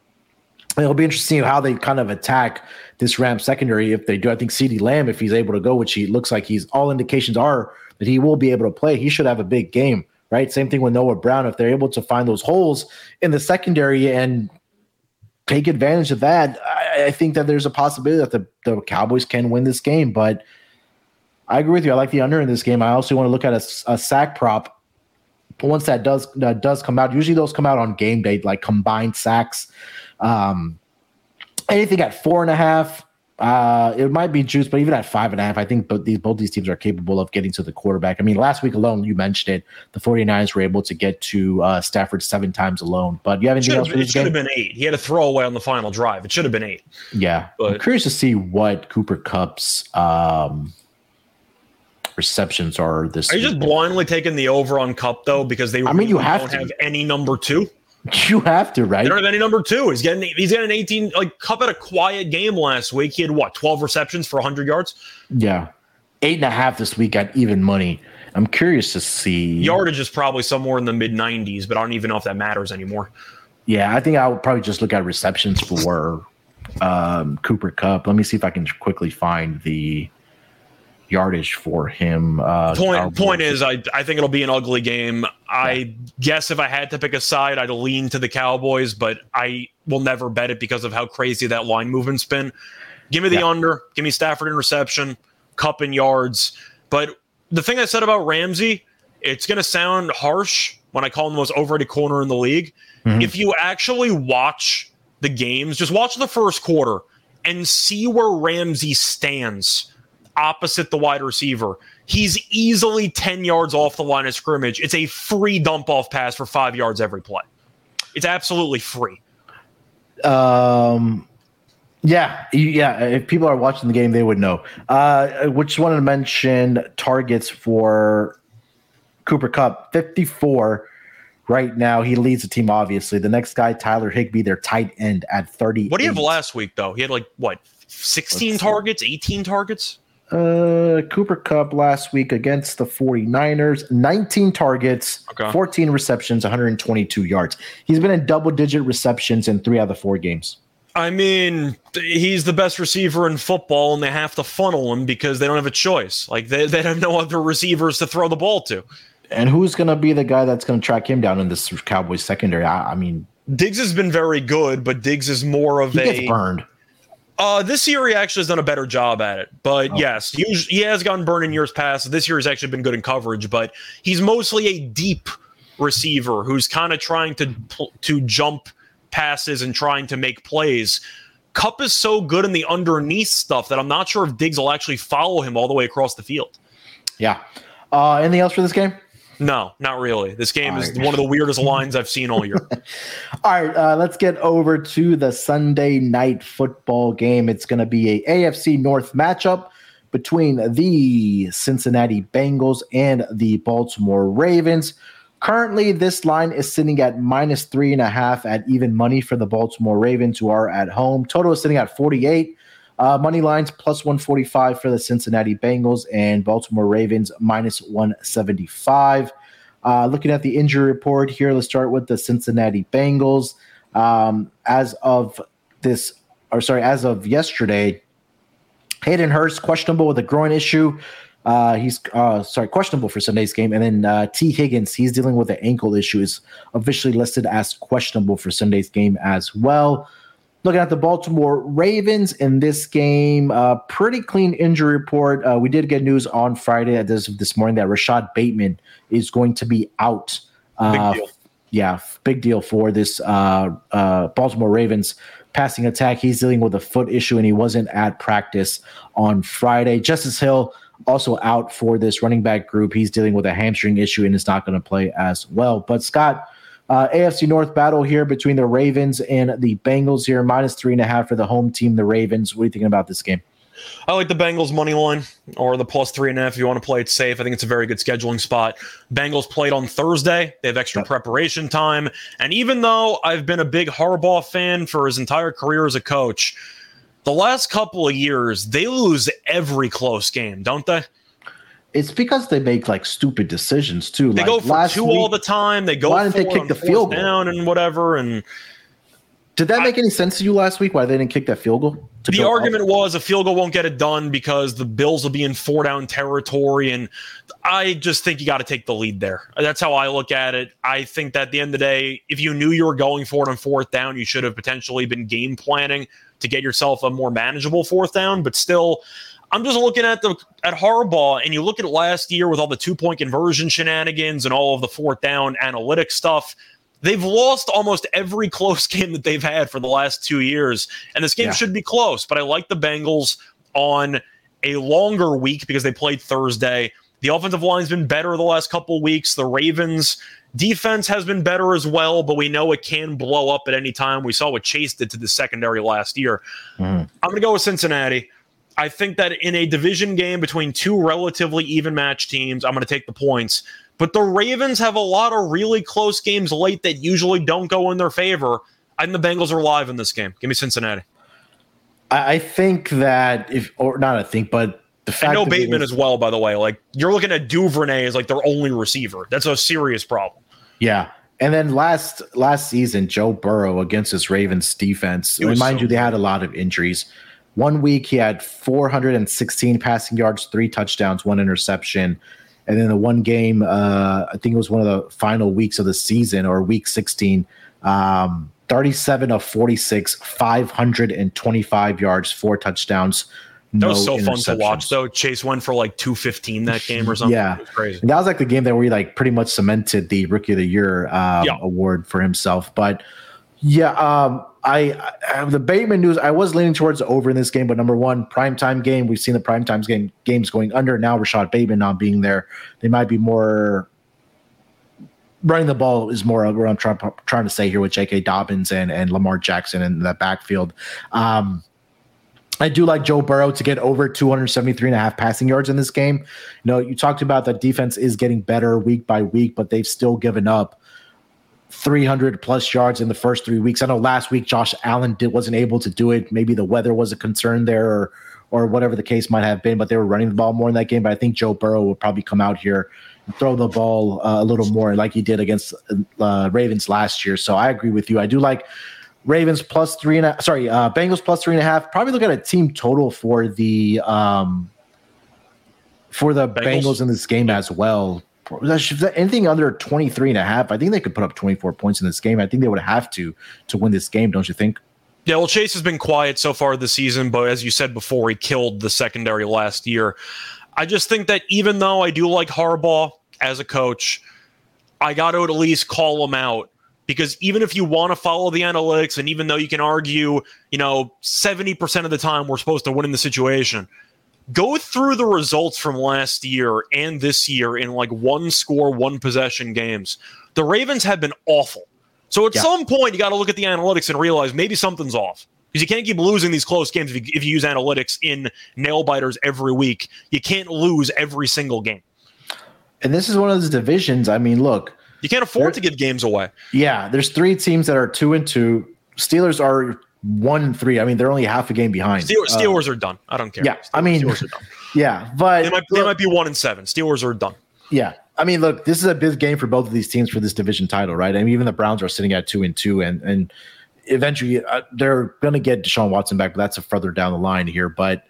It'll be interesting how they kind of attack this Rams secondary if they do. I think CeeDee Lamb, if he's able to go, which he looks like he's all indications are that he will be able to play, he should have a big game, right? Same thing with Noah Brown. If they're able to find those holes in the secondary and take advantage of that, I, I think that there's a possibility that the, the Cowboys can win this game. But I agree with you. I like the under in this game. I also want to look at a sack prop. Once that does that does come out, usually those come out on game day, like combined sacks. Um, anything at four and a half, uh, it might be juice, but even at five and a half, I think both these both these teams are capable of getting to the quarterback. I mean, last week alone, you mentioned it, the 49ers were able to get to uh, Stafford seven times alone. But you have anything Should else for it should have been eight. He had a throwaway on the final drive. It should have been eight. Yeah, I'm curious to see what Cooper Kupp's um, receptions are this. Are you just blindly taking the over on Kupp though because they I mean, you have don't to. have any number two? [laughs] You have to, right? They don't have any number two. He's getting he's getting an 18 like Kupp had a quiet game last week. He had what 12 receptions for 100 yards. Yeah, eight and a half this week at even money. I'm curious to see. Yardage is probably somewhere in the mid 90s, but I don't even know if that matters anymore. Yeah, I think I would probably just look at receptions for um, Cooper Kupp. Let me see if I can quickly find the yardage for him. Uh, Point point is, I I think it'll be an ugly game. I guess if I had to pick a side, I'd lean to the Cowboys, but I will never bet it because of how crazy that line movement's been. Give me the Yeah. under. Give me Stafford in reception, Kupp in yards. But the thing I said about Ramsey, it's going to sound harsh when I call him the most overrated corner in the league. Mhm. If you actually watch the games, just watch the first quarter and see where Ramsey stands opposite the wide receiver. He's easily 10 yards off the line of scrimmage. It's a free dump off pass for five yards every play. It's absolutely free. Um, yeah, yeah. If people are watching the game, they would know. Uh, which wanted to mention targets for Cooper Kupp, 54 right now. He leads the team, obviously. The next guy, Tyler Higbee, their tight end at 30. What do you have last week, though? He had like, what, 16 Let's see. targets, 18 targets? Uh, Cooper Kupp last week against the 49ers, 19 targets, Okay. 14 receptions, 122 yards. He's been in double digit receptions in three out of the four games. I mean, he's the best receiver in football, and they have to funnel him because they don't have a choice. Like, they, they have no other receivers to throw the ball to. And who's going to be the guy that's going to track him down in this Cowboys secondary? I, I mean, Diggs has been very good, but Diggs is more of he a gets burned. Uh, this year he actually has done a better job at it. But Oh. yes, usually, he has gotten burned in years past. This year has actually been good in coverage, but he's mostly a deep receiver who's kind of trying to to jump passes and trying to make plays. Kupp is so good in the underneath stuff that I'm not sure if Diggs will actually follow him all the way across the field. Yeah. Uh, anything else for this game? No, not really. This game is Alright. one of the weirdest lines I've seen all year. [laughs] All right, uh, let's get over to the Sunday night football game. It's going to be a AFC North matchup between the Cincinnati Bengals and the Baltimore Ravens. Currently, this line is sitting at minus three and a half at even money for the Baltimore Ravens, who are at home. Total is sitting at 48. Uh, money lines plus 145 for the Cincinnati Bengals and Baltimore Ravens minus 175. Uh, looking at the injury report here, let's start with the Cincinnati Bengals. Um, as of this, or sorry, as of yesterday, Hayden Hurst questionable with a groin issue. Uh, he's uh, sorry, questionable for Sunday's game, and then uh, Tee Higgins, he's dealing with an ankle issue, is officially listed as questionable for Sunday's game as well. Looking at the Baltimore Ravens in this game, uh, pretty clean injury report. Uh, we did get news on Friday uh, this this morning that Rashad Bateman is going to be out. Uh, Big. Yeah, big deal for this uh, uh, Baltimore Ravens passing attack. He's dealing with a foot issue and he wasn't at practice on Friday. Justice Hill also out for this running back group. He's dealing with a hamstring issue and is not going to play as well. But Scott, uh, AFC North battle here between the Ravens and the Bengals here, minus three and a half for the home team, the Ravens. What are you thinking about this game? I like the Bengals money line or the plus three and a half if you want to play it safe. I think it's a very good scheduling spot. Bengals played on Thursday. They have extra Yep. preparation time. And even though I've been a big Harbaugh fan for his entire career as a coach, the last couple of years, they lose every close game, don't they? It's because they make like stupid decisions too. They like go for two week- all the time. They go why didn't they kick the field goal? down and whatever. And Did that make any sense to you last week? Why they didn't kick that field goal? The go up? argument was a field goal won't get it done because the Bills will be in four down territory. And I just think you got to take the lead there. That's how I look at it. I think that at the end of the day, if you knew you were going for it on fourth down, you should have potentially been game planning to get yourself a more manageable fourth down. But still, I'm just looking at the at Harbaugh, and you look at last year with all the two point conversion shenanigans and all of the fourth down analytics stuff. They've lost almost every [laughs] close game that they've had for the last two years, and this game Yeah. should be close. But I like the Bengals on a longer week because they played Thursday. The offensive line's been better the last couple weeks. The Ravens defense has been better as well, but we know it can blow up at any time. We saw what Chase did to the secondary last year. Mhm. I'm going to go with Cincinnati. I think that in a division game between two relatively even match teams, I'm going to take the points. But the Ravens have a lot of really close games late that usually don't go in their favor. And the Bengals are live in this game. Give me Cincinnati. I, I think that if, or not, I think, but the fact I know Bateman was- as well, by the way. Like you're looking at Duvernay as like their only receiver. That's a serious problem. Yeah. And then last last season, Joe Burrow against his Ravens defense. Remind so you, they had a lot of injuries. One week he had 416 passing yards, three touchdowns, one interception. And then the one game, uh, I think it was one of the final weeks of the season or week 16, um, 37 of 46, 525 yards, four touchdowns. That no was so fun to watch, though. Chase went for like 215 that game or something. Yeah. Crazy. And that was like the game that we like pretty much cemented the rookie of the year um, Yeah. award for himself. But yeah, um, I, I the Bateman news. I was leaning towards over in this game, but number one, primetime game. We've seen the primetime game games going under. Now Rashad Bateman not being there, they might be more running the ball is more of what I'm trying trying to say here with J.K. Dobbins and and Lamar Jackson in that backfield. Um, I do like Joe Burrow to get over 273 and a half passing yards in this game. You know, you talked about that defense is getting better week by week, but they've still given up 300 plus yards in the first three weeks. I know last week Josh Allen did, wasn't able to do it. Maybe the weather was a concern there or, or whatever the case might have been, but they were running the ball more in that game. But I think Joe Burrow will probably come out here and throw the ball uh, a little more like he did against uh, Ravens last year. So I agree with you. I do like Ravens plus three and a sorry, uh, Bengals plus three and a half. Probably look at a team total for the um for the Bengals? Bengals, in this game as well. Anything under 23 and a half, I think they could put up 24 points in this game. I think they would have to to win this game, don't you think? Yeah, well, Chase has been quiet so far this season, but as you said before, he killed the secondary last year. I just think that even though I do like Harbaugh as a coach, I got to at least call him out because even if you want to follow the analytics, and even though you can argue, you know, 70% of the time we're supposed to win in the situation, go through the results from last year and this year in like one score, one possession games. The Ravens have been awful. So at yeah. some point, you got to look at the analytics and realize maybe something's off because you can't keep losing these close games if you, if you use analytics in nail biters every week. You can't lose every single game. And this is one of those divisions. I mean, look, you can't afford to give games away. Yeah, there's three teams that are two and two. Steelers are one and three. I mean, they're only half a game behind. Steelers, uh, are done. I don't care. Yeah, Steelers, I mean, Steelers are done. [laughs] Yeah, but they might, they might be one and seven. Steelers are done. Yeah, I mean, look, this is a big game for both of these teams for this division title, right? I mean, even the Browns are sitting at two and two, and and eventually uh, they're going to get Deshaun Watson back, but that's a further down the line here. But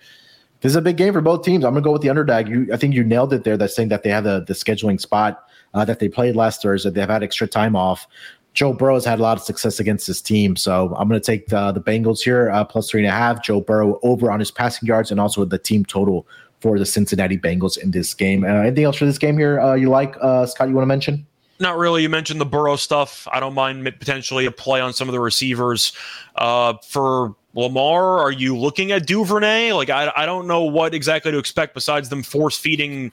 this is a big game for both teams. I'm going to go with the underdog. You, I think you nailed it there. That's saying that they have the the scheduling spot uh, that they played last Thursday. They've had extra time off. Joe Burrow has had a lot of success against this team, so I'm going to take the, the Bengals here uh, plus three and a half. Joe Burrow over on his passing yards and also the team total for the Cincinnati Bengals in this game. Uh, anything else for this game here uh, you like, uh, Scott? You want to mention? Not really. You mentioned the Burrow stuff. I don't mind potentially a play on some of the receivers. Uh, for Lamar, are you looking at Duvernay? Like, I, I don't know what exactly to expect besides them force feeding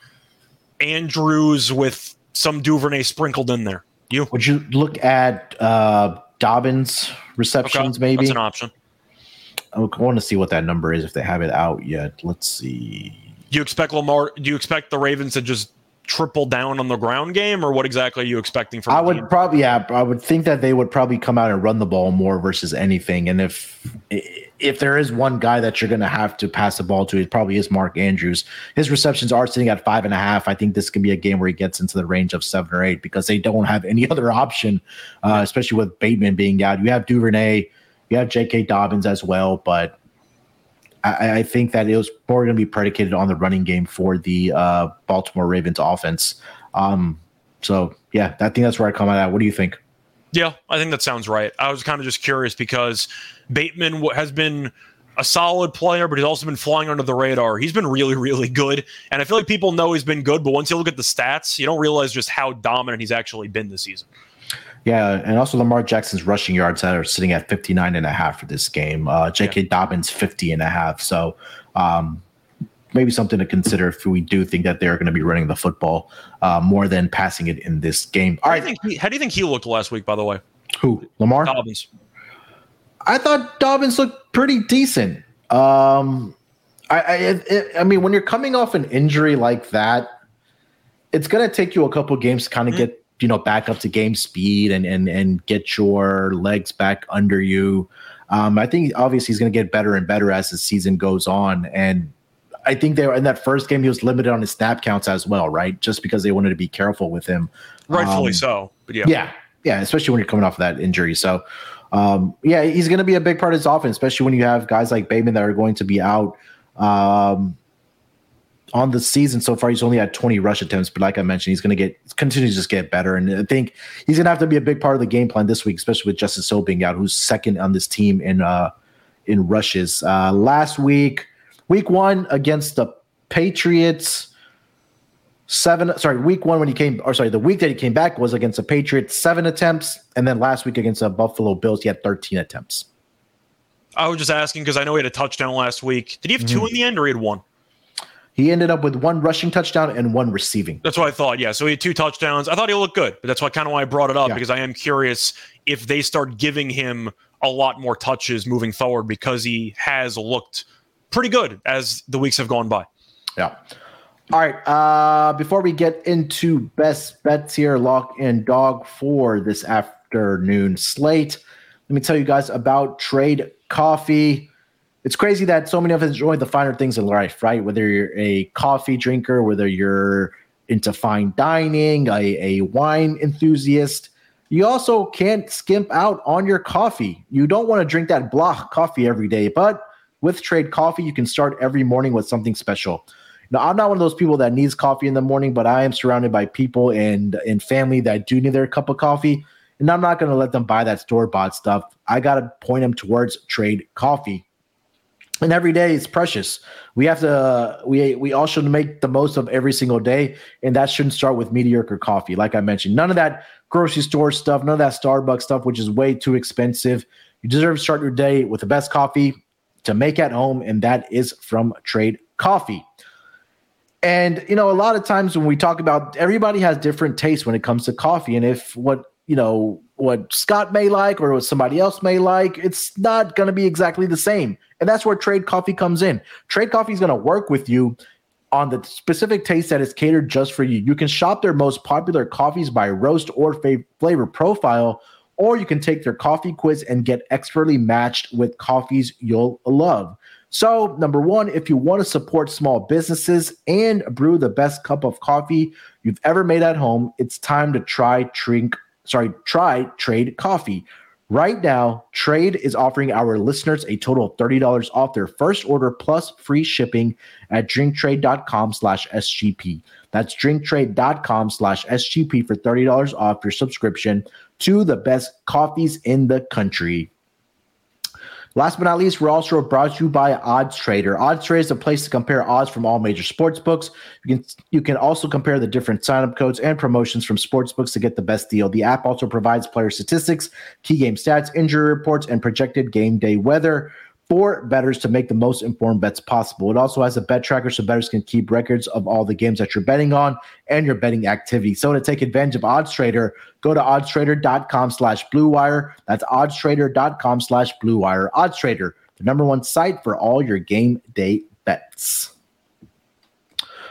Andrews with some Duvernay sprinkled in there. You would you look at uh, Dobbins receptions? Okay, maybe that's an option. I want to see what that number is if they have it out yet. Let's see. Do you expect Lamar? Do you expect the Ravens to just triple down on the ground game, or what exactly are you expecting from? I would team? probably, yeah, I would think that they would probably come out and run the ball more versus anything. And if if there is one guy that you're going to have to pass the ball to, it probably is Mark Andrews. His receptions are sitting at five and a half. I think this can be a game where he gets into the range of seven or eight because they don't have any [laughs] other option, uh, especially with Bateman being out. You have Duvernay, you have J.K. Dobbins as well, but I, I think that it was more going to be predicated on the running game for the uh, Baltimore Ravens offense. Um, so yeah, I think that's where I come out at. What do you think? Yeah, I think that sounds right. I was kind of just curious because Bateman has been a solid player, but he's also been flying under the radar. He's been really, really good. And I feel like people know he's been good, but once you look at the stats, you don't realize just how dominant he's actually been this season. Yeah, and also Lamar Jackson's rushing yards are sitting at 59 and a half for this game. Uh, J.K. Yeah. Dobbins 50 and a half. So um, maybe something to consider if we do think that they're going to be running the football uh, more than passing it in this game. All right. How do, he, how do you think he looked last week, by the way? Who? Lamar? Dobbins. I thought Dobbins looked pretty decent. Um, I, I, it, I mean, when you're coming off an injury like that, it's going to take you a couple games to kind of mm-hmm. get you know back up to game speed and and and get your legs back under you. Um, I think obviously he's going to get better and better as the season goes on, and I think they were in that first game he was limited on his snap counts as well, right? Just because they wanted to be careful with him. Rightfully um, so, but yeah, yeah, yeah, especially when you're coming off of that injury. So, um, yeah, he's going to be a big part of his offense, especially when you have guys like Bateman that are going to be out. Um, on the season so far, he's only had 20 rush attempts, but like I mentioned, he's going to get continue to just get better. And I think he's going to have to be a big part of the game plan this week, especially with Justice So being out, who's second on this team in uh in rushes. Uh last week, week one against the Patriots, seven. Sorry, week one when he came, or sorry, the week that he came back was against the Patriots, seven attempts, and then last week against the Buffalo Bills, he had 13 attempts. I was just asking because I know he had a touchdown last week. Did he have mm-hmm. two in the end, or he had one? He ended up with one rushing touchdown and one receiving. That's what I thought. Yeah. So he had two touchdowns. I thought he looked good, but that's why kind of why I brought it up yeah. because I am curious if they start giving him a lot more touches moving forward because he has looked pretty good as the weeks have gone by. Yeah. All right. Uh, before we get into best bets here, lock and dog for this afternoon slate, let me tell you guys about Trade Coffee it's crazy that so many of us enjoy the finer things in life, right? Whether you're a coffee drinker, whether you're into fine dining, a, a wine enthusiast, you also can't skimp out on your coffee. You don't want to drink that block coffee every day, but with Trade Coffee, you can start every morning with something special. Now, I'm not one of those people that needs coffee in the morning, but I am surrounded by people and and family that do need their cup of coffee, and I'm not going to let them buy that store bought stuff. I got to point them towards trade coffee and every day is precious. We have to we we all should make the most of every single day, and that shouldn't start with mediocre coffee. Like I mentioned, none of that grocery store stuff, none of that Starbucks stuff, which is way too expensive. You deserve to start your day with the best coffee to make at home, and that is from Trade Coffee. And you know, a lot of times when we talk about everybody has different tastes when it comes to coffee, and if what you know what Scott may like or what somebody else may like, it's not going to be exactly the same. And that's where Trade Coffee comes in. Trade Coffee is going to work with you on the specific taste that is catered just for you. You can shop their most popular coffees by roast or fa- flavor profile, or you can take their coffee quiz and get expertly matched with coffees you'll love. So, number one, if you want to support small businesses and brew the best cup of coffee you've ever made at home, it's time to try drink sorry, try Trade Coffee. Right now, Trade is offering our listeners a total of $30 off their first order plus free shipping at drinktrade.com slash SGP. That's drinktrade.com slash SGP for $30 off your subscription to the best coffees in the country. Last but not least, we're also brought to you by Odds Trader. Odds Trader is a place to compare odds from all major sports books. You can you can also compare the different sign-up codes and promotions from sports books to get the best deal. The app also provides player statistics, key game stats, injury reports, and projected game day weather for bettors to make the most informed bets possible. It also has a bet tracker so bettors can keep records of all the games that you're betting on and your betting activity. So to take advantage of Odds Trader, go to oddstrader.com slash blue wire. That's oddstrader.com slash blue wire. Odds Trader, the number one site for all your game day bets.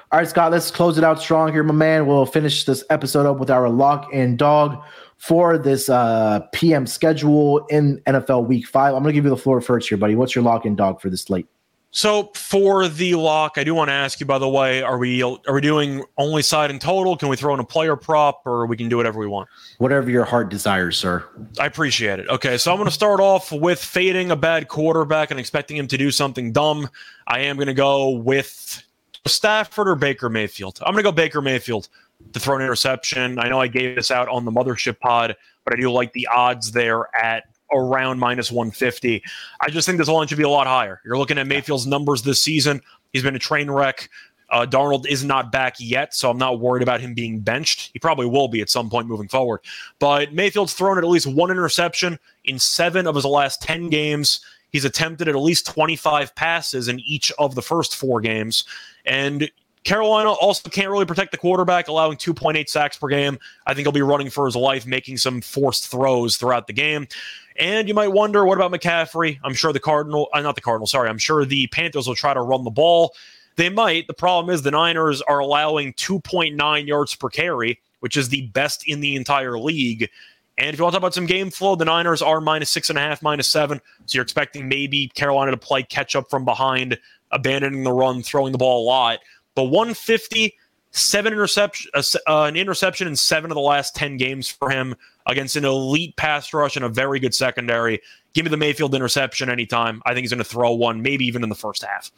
All right, Scott, let's close it out strong here, my man. We'll finish this episode up with our lock and dog for this uh, PM schedule in NFL Week Five. I'm going to give you the floor first here, buddy. What's your lock and dog for this slate? So for the lock, I do want to ask you. By the way, are we are we doing only side and total? Can we throw in a player prop, or we can do whatever we want? Whatever your heart desires, sir. I appreciate it. Okay, so I'm going to start off with fading a bad quarterback and expecting him to do something dumb. I am going to go with Stafford or Baker Mayfield. I'm going to go Baker Mayfield to throw an interception. I know I gave this out on the mothership pod, but I do like the odds there at around minus 150. I just think this line should be a lot higher. You're looking at Mayfield's numbers this season. He's been a train wreck. Uh, Darnold is not back yet, so I'm not worried about him being benched. He probably will be at some point moving forward. But Mayfield's thrown at least one interception in seven of his last 10 games. He's attempted at least 25 passes in each of the first four games. And Carolina also can't really protect the quarterback, allowing 2.8 sacks per game. I think he'll be running for his life, making some forced throws throughout the game. And you might wonder, what about McCaffrey? I'm sure the Cardinal, uh, not the Cardinal, sorry, I'm sure the Panthers will try to run the ball. They might. The problem is the Niners are allowing 2.9 yards per carry, which is the best in the entire league. And if you want to talk about some game flow, the Niners are minus six and a half, minus seven. So you're expecting maybe Carolina to play catch up from behind, abandoning the run, throwing the ball a lot. But 150, seven interception, uh, uh, an interception in seven of the last 10 games for him against an elite pass rush and a very good secondary. Give me the Mayfield interception anytime. I think he's going to throw one, maybe even in the first half.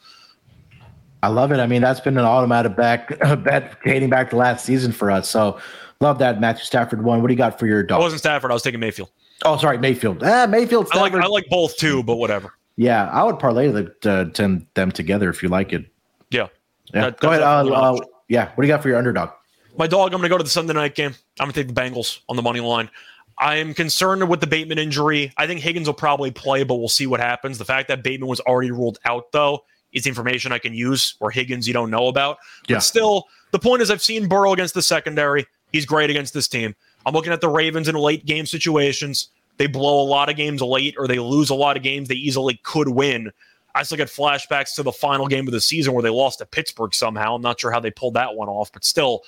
I love it. I mean, that's been an automatic back [laughs] bet dating back to last season for us. So love that Matthew Stafford one. What do you got for your dog? I wasn't Stafford. I was taking Mayfield. Oh, sorry, Mayfield. Ah, Mayfield. Stafford. I like I like both too, but whatever. Yeah, I would parlay the, uh, them together if you like it. Yeah. Yeah. That, go ahead. Uh, uh, yeah. What do you got for your underdog? My dog. I'm going to go to the Sunday night game. I'm going to take the Bengals on the money line. I am concerned with the Bateman injury. I think Higgins will probably play, but we'll see what happens. The fact that Bateman was already ruled out, though, is information I can use, or Higgins you don't know about. Yeah. But still, the point is, I've seen Burrow against the secondary. He's great against this team. I'm looking at the Ravens in late game situations. They blow a lot of games late, or they lose a lot of games they easily could win. I still get flashbacks to the final game of the season where they lost to Pittsburgh somehow. I'm not sure how they pulled that one off, but still,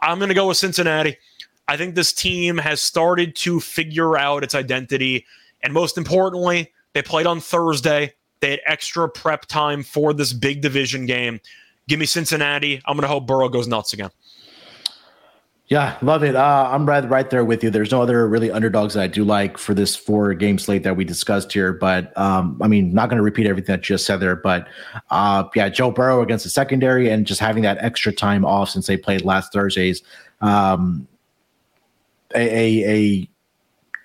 I'm going to go with Cincinnati. I think this team has started to figure out its identity. And most importantly, they played on Thursday. They had extra prep time for this big division game. Give me Cincinnati. I'm going to hope Burrow goes nuts again. Yeah, love it. Uh, I'm right, right there with you. There's no other really underdogs that I do like for this four game slate that we discussed here. But um, I mean, not going to repeat everything that just said there. But uh, yeah, Joe Burrow against the secondary and just having that extra time off since they played last Thursday's um, a, a, a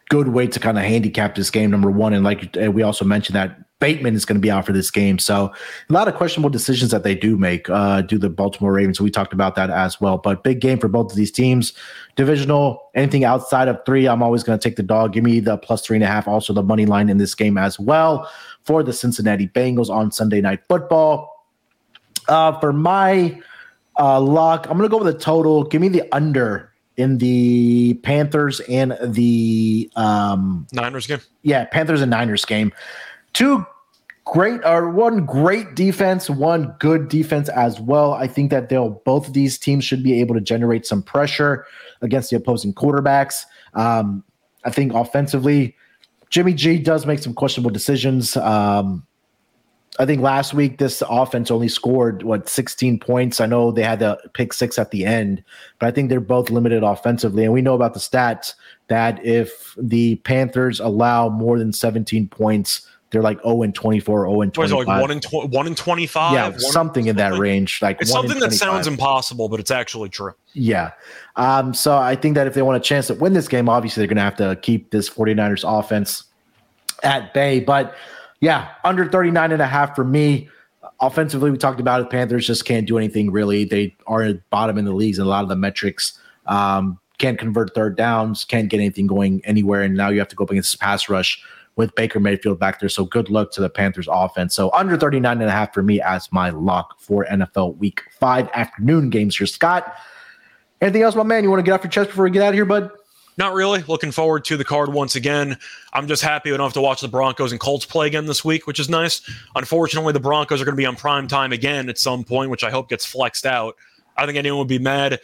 good way to kind of handicap this game. Number one, and like we also mentioned that Bateman is going to be out for this game. So a lot of questionable decisions that they do make, uh, do the Baltimore Ravens. We talked about that as well. But big game for both of these teams. Divisional, anything outside of three, I'm always going to take the dog. Give me the plus three and a half. Also the money line in this game as well for the Cincinnati Bengals on Sunday Night Football. Uh, for my uh, lock, I'm going to go with the total. Give me the under in the Panthers and the um, Niners game. Yeah, Panthers and Niners game two great or one great defense, one good defense as well. I think that they'll both these teams should be able to generate some pressure against the opposing quarterbacks. Um, I think offensively, Jimmy G does make some questionable decisions. Um, I think last week this offense only scored what 16 points. I know they had the pick six at the end, but I think they're both limited offensively. And we know about the stats that if the Panthers allow more than 17 points, they're like 0 and 24, 0 and 25. Like 1 and, tw- 1 and 25? Yeah, something in that range. Like It's something that sounds impossible, but it's actually true. Yeah. Um, so I think that if they want a chance to win this game, obviously they're going to have to keep this 49ers offense at bay. But yeah, under 39 and a half for me. Offensively, we talked about it. Panthers just can't do anything really. They are bottom in the leagues in a lot of the metrics. Um, can't convert third downs, can't get anything going anywhere. And now you have to go up against pass rush with Baker Mayfield back there. So good luck to the Panthers offense. So under 39 and a half for me as my lock for NFL week five afternoon games here. Scott, anything else, my man? You want to get off your chest before we get out of here, bud? Not really. Looking forward to the card once again. I'm just happy we don't have to watch the Broncos and Colts play again this week, which is nice. Unfortunately, the Broncos are going to be on prime time again at some point, which I hope gets flexed out. I think anyone would be mad.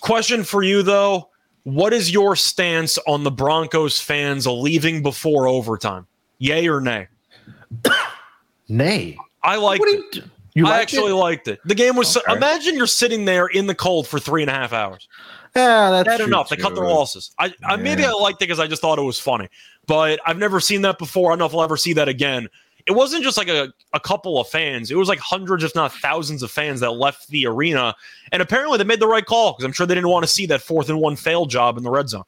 Question for you, though what is your stance on the Broncos fans leaving before overtime? Yay or nay? [coughs] nay. I like it. You I actually it? liked it. The game was. Okay. Imagine you're sitting there in the cold for three and a half hours. Yeah, that's Bad enough. Too. They cut their losses. I, I maybe I liked it because I just thought it was funny, but I've never seen that before. I don't know if I'll ever see that again it wasn't just like a, a couple of fans. It was like hundreds, if not thousands, of fans that left the arena. And apparently they made the right call because I'm sure they didn't want to see that fourth and one fail job in the red zone.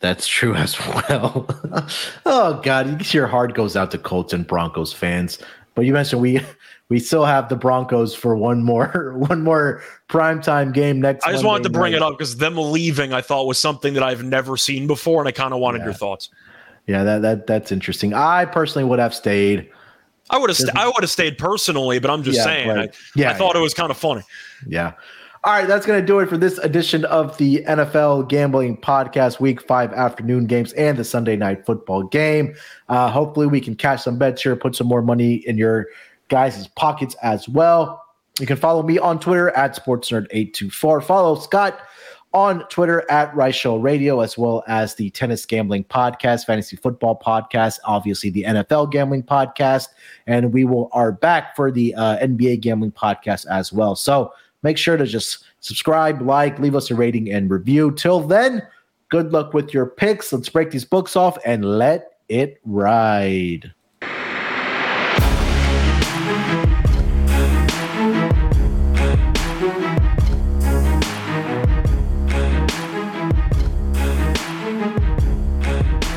That's true as [laughs] well. oh God, your heart goes out to Colts and Broncos fans. But you mentioned we [laughs] we still have the Broncos for one more [laughs] one more primetime game next. I just Monday wanted to bring it up because them leaving I thought was something that I've never seen before, and I kind of wanted yeah. your thoughts. Yeah, that that that's interesting. I personally would have stayed. I would have st- I would have stayed personally, but I'm just yeah, saying. Right. I, yeah, I thought yeah. it was kind of funny. Yeah. All right, that's going to do it for this edition of the NFL Gambling Podcast, Week Five afternoon games and the Sunday Night Football game. Uh, hopefully, we can cash some bets here, put some more money in your guys' pockets as well. You can follow me on Twitter at SportsNerd824. Follow Scott on Twitter at Reichel Radio, as well as the Tennis Gambling Podcast, Fantasy Football Podcast, obviously the NFL Gambling Podcast, and we will are back for the uh, NBA Gambling Podcast as well. So make sure to just subscribe, like, leave us a rating and review. Till then, good luck with your picks. Let's break these books off and let it ride.